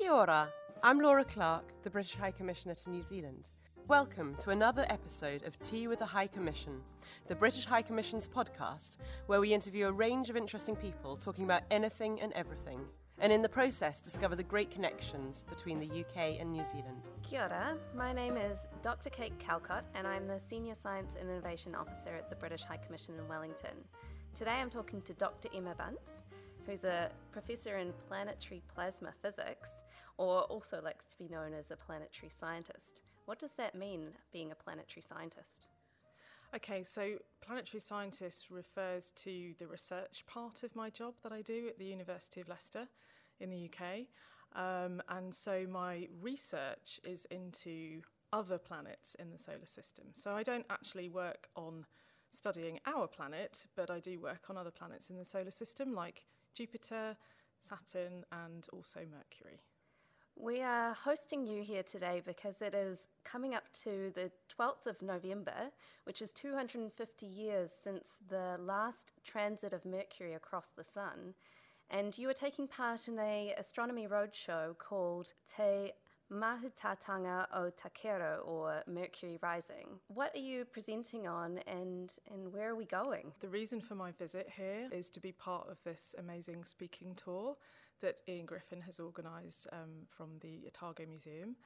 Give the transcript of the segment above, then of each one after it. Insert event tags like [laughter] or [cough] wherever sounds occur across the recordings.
Kia ora. I'm Laura Clark, the British High Commissioner to New Zealand. Welcome to another episode of Tea with the High Commission, the British High Commission's podcast, where we interview a range of interesting people talking about anything and everything, and in the process discover the great connections between the UK and New Zealand. Kia ora. My name is Dr. Kate Calcott, and I'm the Senior Science and Innovation Officer at the British High Commission in Wellington. Today I'm talking to Dr. Emma Bunce, who's a professor in planetary plasma physics, or also likes to be known as a planetary scientist. What does that mean, being a planetary scientist? Okay, so planetary scientist refers to the research part of my job that I do at the University of Leicester in the UK. Um, and so my research is into other planets in the solar system. So I don't actually work on studying our planet, but I do work on other planets in the solar system like Jupiter, Saturn, and also Mercury. We are hosting you here today because it is coming up to the 12th of November, which is 250 years since the last transit of Mercury across the Sun. And you are taking part in a astronomy roadshow called Te Mahutatanga o Takero, or Mercury Rising. What are you presenting on and, and where are we going? The reason for my visit here is to be part of this amazing speaking tour that Ian Griffin has organised um, from the Otago Museum.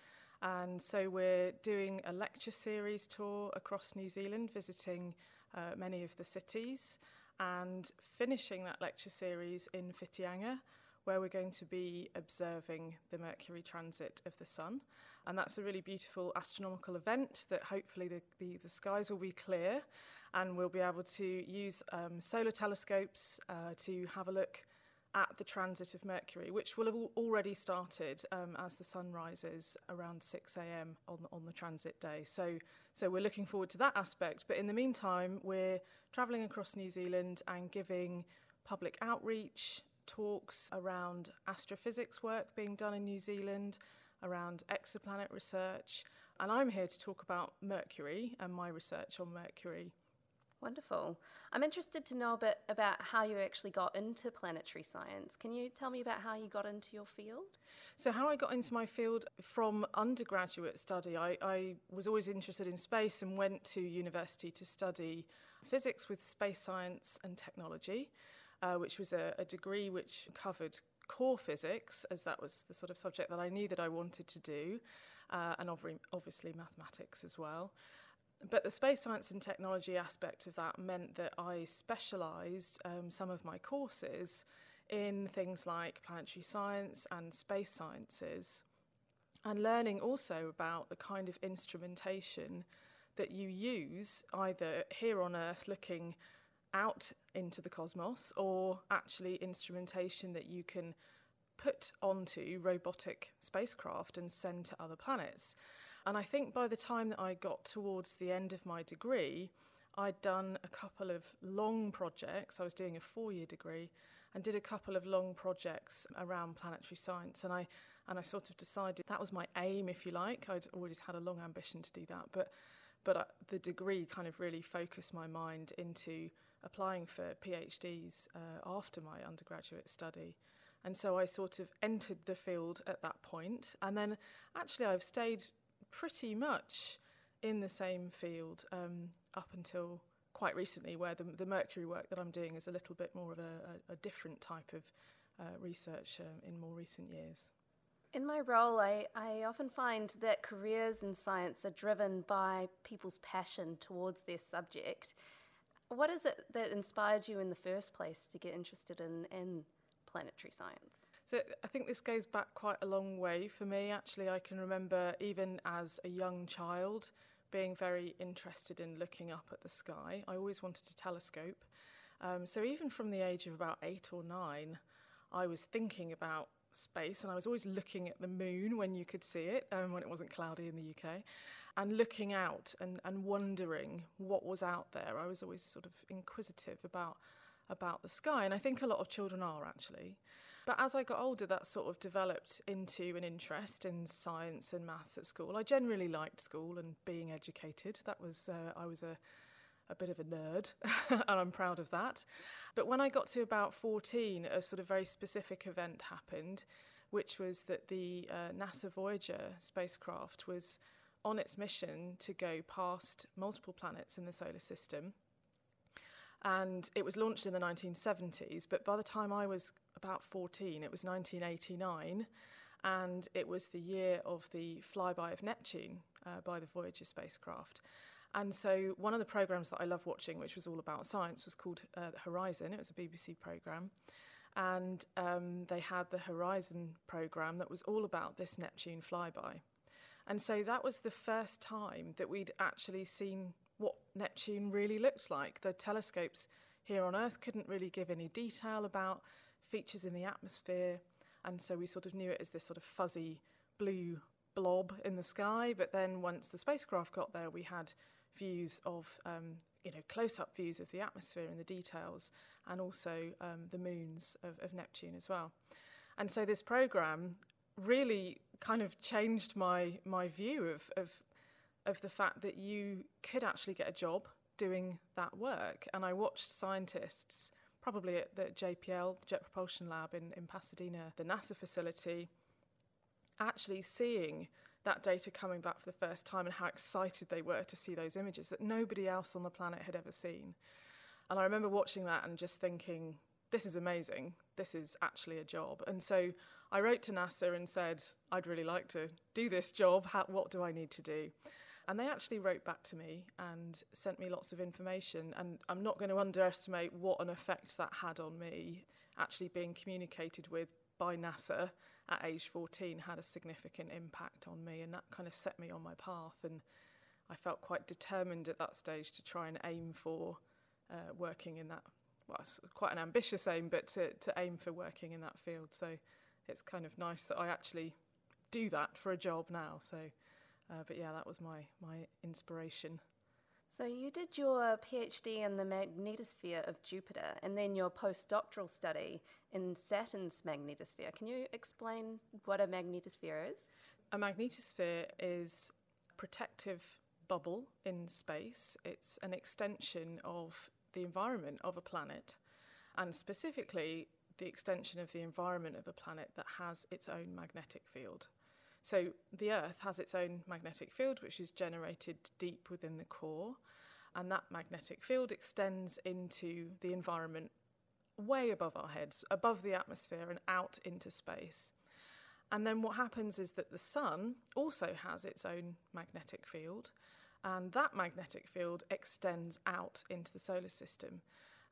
And so we're doing a lecture series tour across New Zealand, visiting uh, many of the cities, and finishing that lecture series in Whitianga where we're going to be observing the Mercury transit of the Sun. And that's a really beautiful astronomical event that hopefully the, the, the skies will be clear and we'll be able to use um, solar telescopes uh, to have a look at the transit of Mercury, which will have already started um, as the sun rises around 6 a.m. on the, on the transit day. So, so we're looking forward to that aspect. But in the meantime, we're travelling across New Zealand and giving public outreach talks around astrophysics work being done in New Zealand, around exoplanet research, and I'm here to talk about Mercury and my research on Mercury. Wonderful. I'm interested to know a bit about how you actually got into planetary science. Can you tell me about how you got into your field? So, how I got into my field from undergraduate study, I, I was always interested in space and went to university to study physics with space science and technology uh, which was a, a degree which covered core physics, as that was the sort of subject that I knew that I wanted to do, uh, and obviously mathematics as well. But the space science and technology aspect of that meant that I specialised um, some of my courses in things like planetary science and space sciences, and learning also about the kind of instrumentation that you use either here on Earth looking out into the cosmos or actually instrumentation that you can put onto robotic spacecraft and send to other planets. And I think by the time that I got towards the end of my degree, I'd done a couple of long projects. I was doing a four year degree and did a couple of long projects around planetary science. And I, and I sort of decided that was my aim, if you like. I'd always had a long ambition to do that. But, but uh, the degree kind of really focused my mind into applying for PhDs uh, after my undergraduate study. And so I sort of entered the field at that point. And then actually, I've stayed pretty much in the same field um, up until quite recently, where the, the, Mercury work that I'm doing is a little bit more of a, a, a different type of uh, research uh, in more recent years. In my role, I, I often find that careers in science are driven by people's passion towards their subject. What is it that inspired you in the first place to get interested in, in planetary science? So I think this goes back quite a long way for me. Actually, I can remember even as a young child being very interested in looking up at the sky. I always wanted a telescope. Um, so even from the age of about eight or nine, I was thinking about space and I was always looking at the moon when you could see it, um, when it wasn't cloudy in the UK and looking out and, and wondering what was out there. I was always sort of inquisitive about about the sky, and I think a lot of children are actually. But as I got older, that sort of developed into an interest in science and maths at school. I generally liked school and being educated. That was uh, I was a a bit of a nerd, [laughs] and I'm proud of that. But when I got to about 14, a sort of very specific event happened which was that the uh, NASA Voyager spacecraft was on its mission to go past multiple planets in the solar system. And it was launched in the 1970s, but by the time I was about 14, it was 1989, and it was the year of the flyby of Neptune uh, by the Voyager spacecraft. And so, one of the programs that I love watching, which was all about science, was called uh, Horizon. It was a BBC program. And um, they had the Horizon program that was all about this Neptune flyby. And so, that was the first time that we'd actually seen what Neptune really looked like. The telescopes here on Earth couldn't really give any detail about features in the atmosphere. And so, we sort of knew it as this sort of fuzzy blue blob in the sky. But then, once the spacecraft got there, we had views of um, you know close-up views of the atmosphere and the details, and also um, the moons of, of, Neptune as well. And so this program really kind of changed my my view of, of of the fact that you could actually get a job doing that work. And I watched scientists, probably at the JPL, the Jet Propulsion Lab in, in Pasadena, the NASA facility, actually seeing that data coming back for the first time and how excited they were to see those images that nobody else on the planet had ever seen. And I remember watching that and just thinking, this is amazing. This is actually a job. And so I wrote to NASA and said, I'd really like to do this job. How, what do I need to do? And they actually wrote back to me and sent me lots of information. And I'm not going to underestimate what an effect that had on me, actually being communicated with by NASA at age 14 had a significant impact on me, and that kind of set me on my path. And I felt quite determined at that stage to try and aim for uh, working in that. Well, it's quite an ambitious aim, but to, to aim for working in that field. So it's kind of nice that I actually do that for a job now. So, uh, but yeah, that was my my inspiration. So you did your PhD in the magnetosphere of Jupiter and then your postdoctoral study in Saturn's magnetosphere. Can you explain what a magnetosphere is? A magnetosphere is a protective bubble in space. It's an extension of the environment of a planet and specifically the extension of the environment of a planet that has its own magnetic field. So the Earth has its own magnetic field, which is generated deep within the core, and that magnetic field extends into the environment way above our heads, above the atmosphere, and out into space. And then what happens is that the sun also has its own magnetic field, and that magnetic field extends out into the solar system.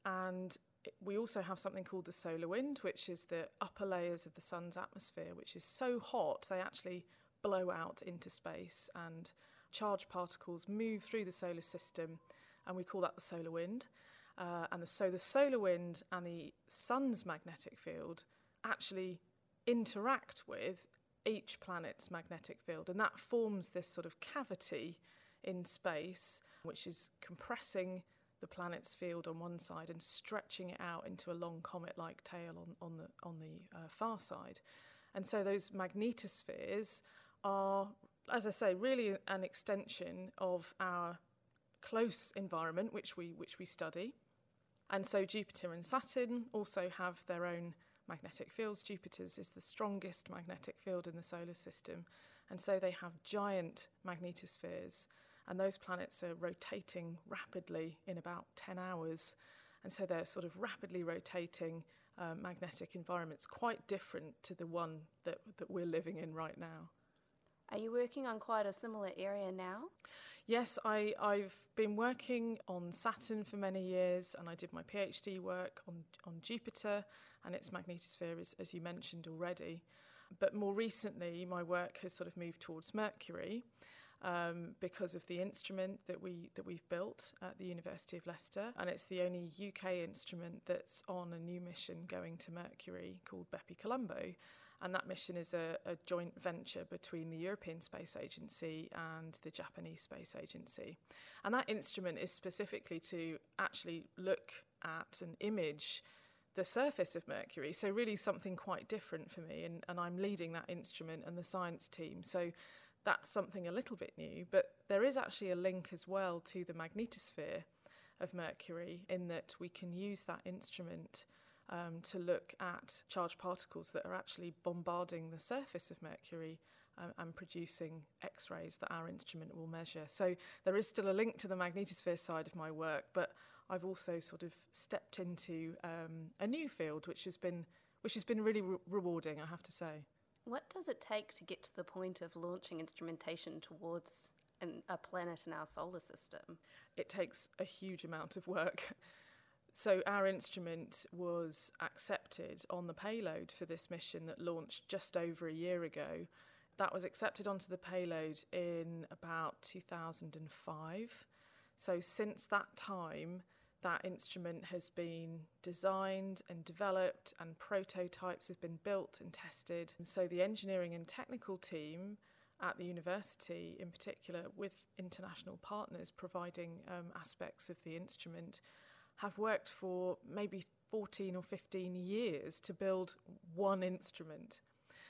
And we also have something called the solar wind, which is the upper layers of the sun's atmosphere, which is so hot they actually blow out into space and charged particles move through the solar system, and we call that the solar wind. Uh, and the, so the solar wind and the sun's magnetic field actually interact with each planet's magnetic field, and that forms this sort of cavity in space, which is compressing the planet's field on one side and stretching it out into a long comet-like tail on, on the on the uh, far side. And so those magnetospheres are, as I say, really an extension of our close environment, which we which we study. And so Jupiter and Saturn also have their own magnetic fields. Jupiter's is the strongest magnetic field in the solar system, and so they have giant magnetospheres and those planets are rotating rapidly in about 10 hours. And so they're sort of rapidly rotating uh, magnetic environments, quite different to the one that, that we're living in right now. Are you working on quite a similar area now? Yes, I, I've been working on Saturn for many years, and I did my PhD work on, on Jupiter and its magnetosphere, as, as you mentioned already. But more recently, my work has sort of moved towards Mercury um, because of the instrument that we that we've built at the University of Leicester, and it's the only UK instrument that's on a new mission going to Mercury called BepiColombo. And that mission is a, a joint venture between the European Space Agency and the Japanese Space Agency. And that instrument is specifically to actually look at and image the surface of Mercury. So, really, something quite different for me. And, and I'm leading that instrument and the science team. So, that's something a little bit new, but there is actually a link as well to the magnetosphere of Mercury in that we can use that instrument um, to look at charged particles that are actually bombarding the surface of Mercury um, and producing X rays that our instrument will measure. So there is still a link to the magnetosphere side of my work, but I've also sort of stepped into um, a new field, which has been which has been really re- rewarding, I have to say. What does it take to get to the point of launching instrumentation towards an, a planet in our solar system? It takes a huge amount of work. So, our instrument was accepted on the payload for this mission that launched just over a year ago. That was accepted onto the payload in about 2005. So, since that time, that instrument has been designed and developed, and prototypes have been built and tested. And so, the engineering and technical team at the university, in particular, with international partners providing um, aspects of the instrument, have worked for maybe 14 or 15 years to build one instrument.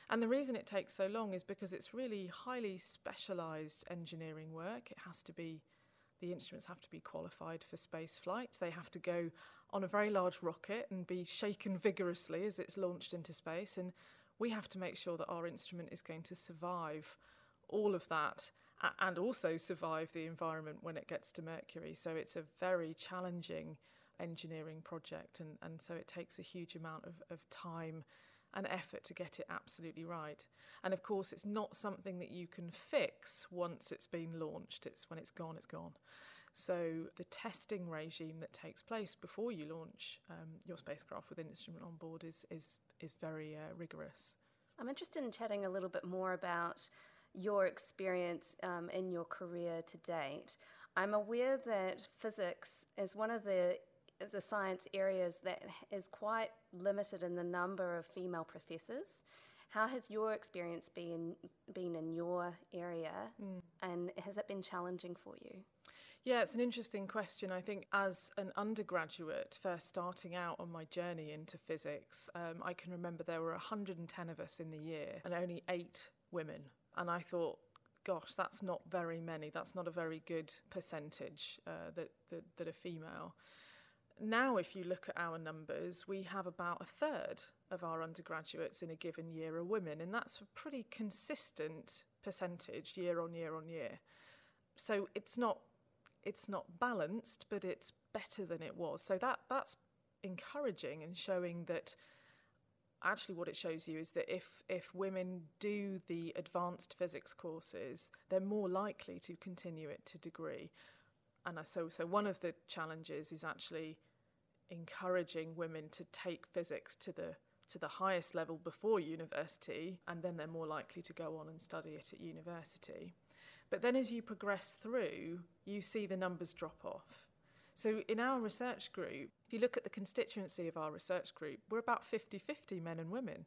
And the reason it takes so long is because it's really highly specialised engineering work. It has to be, the instruments have to be qualified for space flight. They have to go on a very large rocket and be shaken vigorously as it's launched into space. And we have to make sure that our instrument is going to survive all of that and also survive the environment when it gets to Mercury. So it's a very challenging engineering project, and, and so it takes a huge amount of, of time and effort to get it absolutely right. And of course, it's not something that you can fix once it's been launched, it's when it's gone, it's gone. So the testing regime that takes place before you launch um, your spacecraft with an instrument on board is, is, is very uh, rigorous. I'm interested in chatting a little bit more about your experience um, in your career to date. I'm aware that physics is one of the the science areas that is quite limited in the number of female professors. How has your experience been been in your area, mm. and has it been challenging for you? Yeah, it's an interesting question. I think as an undergraduate, first starting out on my journey into physics, um, I can remember there were 110 of us in the year and only eight women. And I thought, gosh, that's not very many. That's not a very good percentage uh, that, that, that are female. Now, if you look at our numbers, we have about a third of our undergraduates in a given year are women, and that's a pretty consistent percentage year on year on year. So it's not it's not balanced, but it's better than it was. So that that's encouraging and showing that actually what it shows you is that if if women do the advanced physics courses, they're more likely to continue it to degree. And so so one of the challenges is actually encouraging women to take physics to the to the highest level before university and then they're more likely to go on and study it at university. But then as you progress through, you see the numbers drop off. So in our research group, if you look at the constituency of our research group, we're about 50 50 men and women,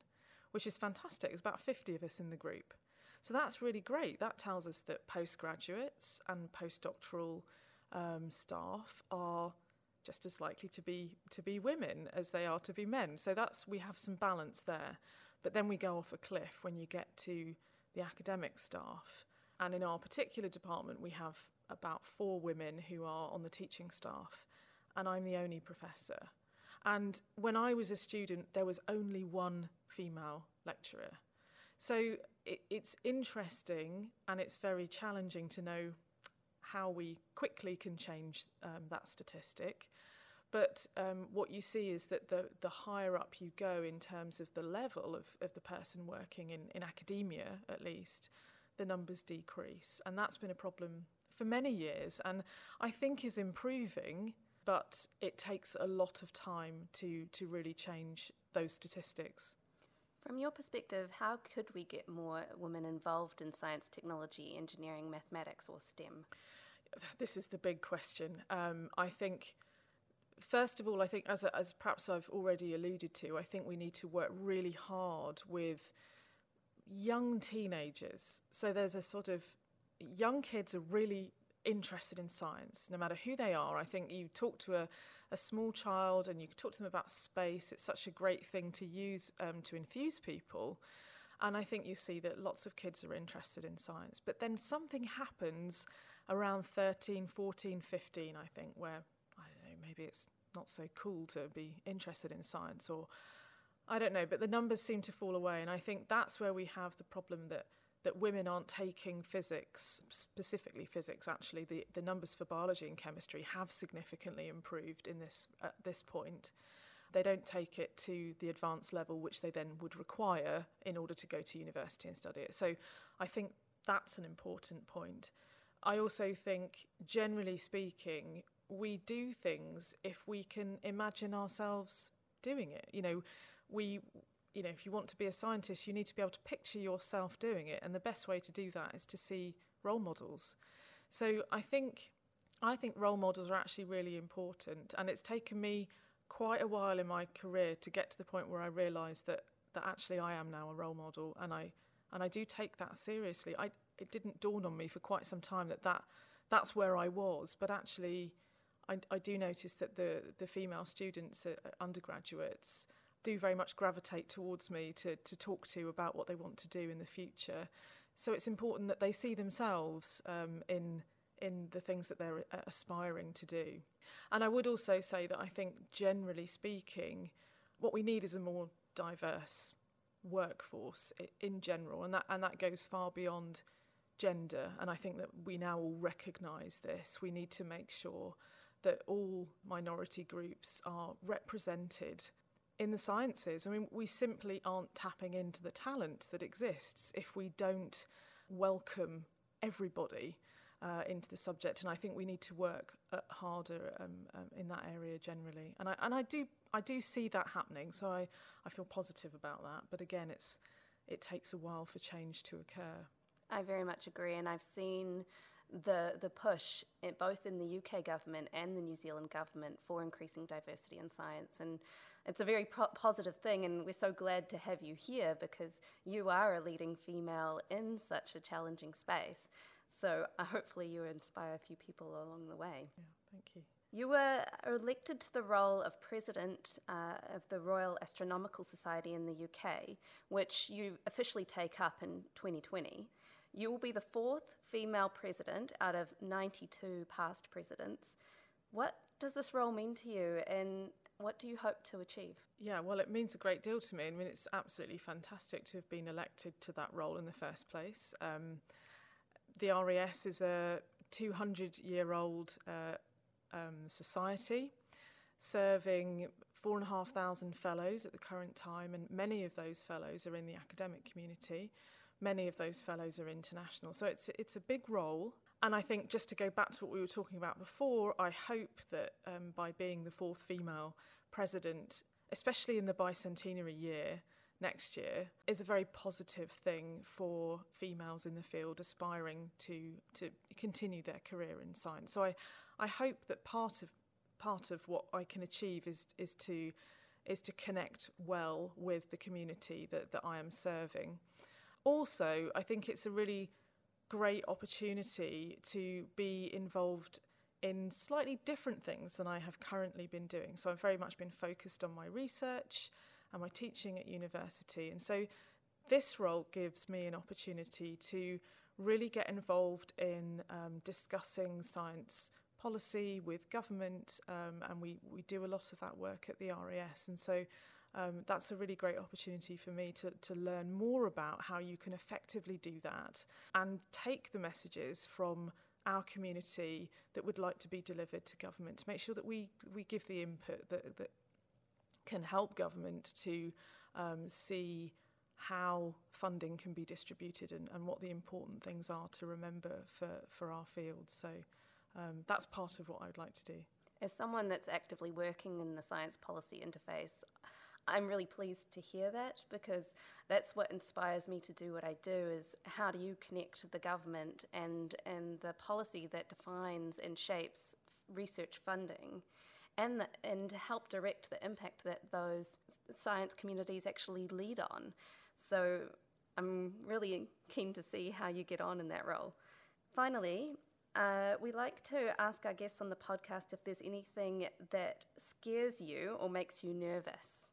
which is fantastic. There's about 50 of us in the group. So that's really great. That tells us that postgraduates and postdoctoral um, staff are just as likely to be to be women as they are to be men. So that's we have some balance there. But then we go off a cliff when you get to the academic staff. And in our particular department, we have about four women who are on the teaching staff, and I'm the only professor. And when I was a student, there was only one female lecturer. So it, it's interesting and it's very challenging to know how we quickly can change um, that statistic. But um, what you see is that the, the higher up you go in terms of the level of, of the person working in, in academia, at least, the numbers decrease. And that's been a problem for many years and I think is improving, but it takes a lot of time to, to really change those statistics. From your perspective, how could we get more women involved in science, technology, engineering, mathematics, or STEM? This is the big question. Um, I think, first of all, I think, as, as perhaps I've already alluded to, I think we need to work really hard with young teenagers. So there's a sort of young kids are really interested in science, no matter who they are. I think you talk to a, a small child and you talk to them about space, it's such a great thing to use um, to enthuse people. And I think you see that lots of kids are interested in science. But then something happens around 13, 14, 15, I think, where, maybe it's not so cool to be interested in science or I don't know, but the numbers seem to fall away. And I think that's where we have the problem that, that women aren't taking physics, specifically physics, actually. The, the numbers for biology and chemistry have significantly improved in this, at this point. They don't take it to the advanced level, which they then would require in order to go to university and study it. So I think that's an important point. I also think, generally speaking, we do things if we can imagine ourselves doing it. You know, we you know if you want to be a scientist you need to be able to picture yourself doing it. And the best way to do that is to see role models. So i think i think role models are actually really important. And it's taken me quite a while in my career to get to the point where i realized that that actually i am now a role model. And i and i do take that seriously. I it didn't dawn on me for quite some time that that that's where i was. But actually I, I do notice that the, the female students, undergraduates, do very much gravitate towards me to, to talk to about what they want to do in the future. So it's important that they see themselves um, in in the things that they're aspiring to do. And I would also say that I think, generally speaking, what we need is a more diverse workforce in general, and that and that goes far beyond gender. And I think that we now all recognise this. We need to make sure that all minority groups are represented in the sciences. I mean, we simply aren't tapping into the talent that exists if we don't welcome everybody uh, into the subject. And I think we need to work uh, harder um, um, in that area generally. And I and I do I do see that happening. So I, I feel positive about that. But again, it's it takes a while for change to occur. I very much agree, and I've seen the the push in, both in the UK government and the New Zealand government for increasing diversity in science and it's a very pro- positive thing, and we're so glad to have you here because you are a leading female in such a challenging space. So uh, hopefully, you inspire a few people along the way. Yeah, thank you. You were elected to the role of president uh, of the Royal Astronomical Society in the UK, which you officially take up in 2020. You will be the fourth female president out of 92 past presidents. What does this role mean to you, and what do you hope to achieve? Yeah, well, it means a great deal to me. I mean, it's absolutely fantastic to have been elected to that role in the first place. Um, the RAS is a 200 year old uh, um, society serving four and a half thousand fellows at the current time, and many of those fellows are in the academic community. Many of those fellows are international. So it's, it's a big role. And I think just to go back to what we were talking about before, I hope that um, by being the fourth female president, especially in the bicentenary year next year, is a very positive thing for females in the field aspiring to to continue their career in science. So I, I hope that part of part of what I can achieve is is to is to connect well with the community that, that I am serving. Also, I think it's a really great opportunity to be involved in slightly different things than I have currently been doing. So I've very much been focused on my research and my teaching at university. And so this role gives me an opportunity to really get involved in um, discussing science policy with government, um, and we, we do a lot of that work at the RAS. And so um, that's a really great opportunity for me to, to learn more about how you can effectively do that and take the messages from our community that would like to be delivered to government to make sure that we, we give the input that, that can help government to um, see how funding can be distributed and, and what the important things are to remember for, for our field. So um, that's part of what I'd like to do. As someone that's actively working in the science policy interface, I'm really pleased to hear that because that's what inspires me to do what I do is how do you connect the government and and the policy that defines and shapes research funding and the, and help direct the impact that those science communities actually lead on. So I'm really keen to see how you get on in that role. Finally, uh, we like to ask our guests on the podcast if there's anything that scares you or makes you nervous.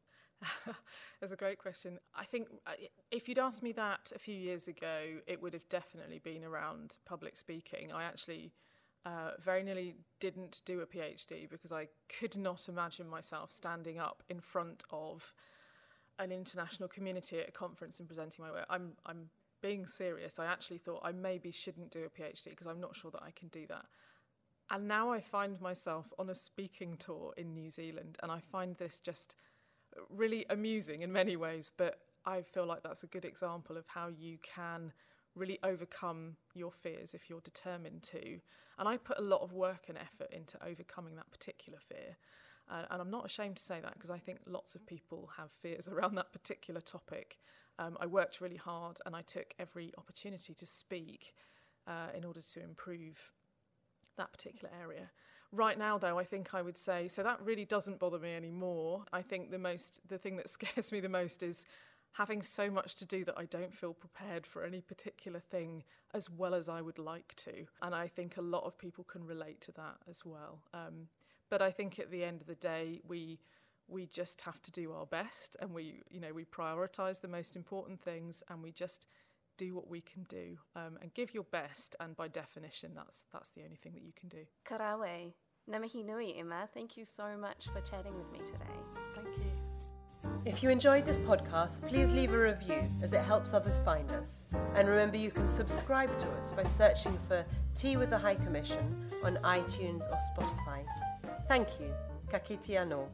[laughs] That's a great question. I think uh, if you'd asked me that a few years ago, it would have definitely been around public speaking. I actually uh, very nearly didn't do a PhD because I could not imagine myself standing up in front of an international community at a conference and presenting my work. I'm, I'm being serious. I actually thought I maybe shouldn't do a PhD because I'm not sure that I can do that. And now I find myself on a speaking tour in New Zealand, and I find this just really amusing in many ways, but I feel like that's a good example of how you can really overcome your fears if you're determined to. And I put a lot of work and effort into overcoming that particular fear. Uh, and I'm not ashamed to say that because I think lots of people have fears [laughs] around that particular topic. Um, I worked really hard and I took every opportunity to speak uh, in order to improve that particular area. Right now, though, I think I would say so that really doesn't bother me anymore. I think the most, the thing that [laughs] scares me the most is having so much to do that I don't feel prepared for any particular thing as well as I would like to. And I think a lot of people can relate to that as well. Um, but I think at the end of the day, we we just have to do our best, and we you know we prioritise the most important things, and we just do what we can do um, and give your best. And by definition, that's that's the only thing that you can do. Karawe. Namihi nui, Emma. Thank you so much for chatting with me today. Thank you. If you enjoyed this podcast, please leave a review as it helps others find us. And remember, you can subscribe to us by searching for Tea with the High Commission on iTunes or Spotify. Thank you. Kakitiano.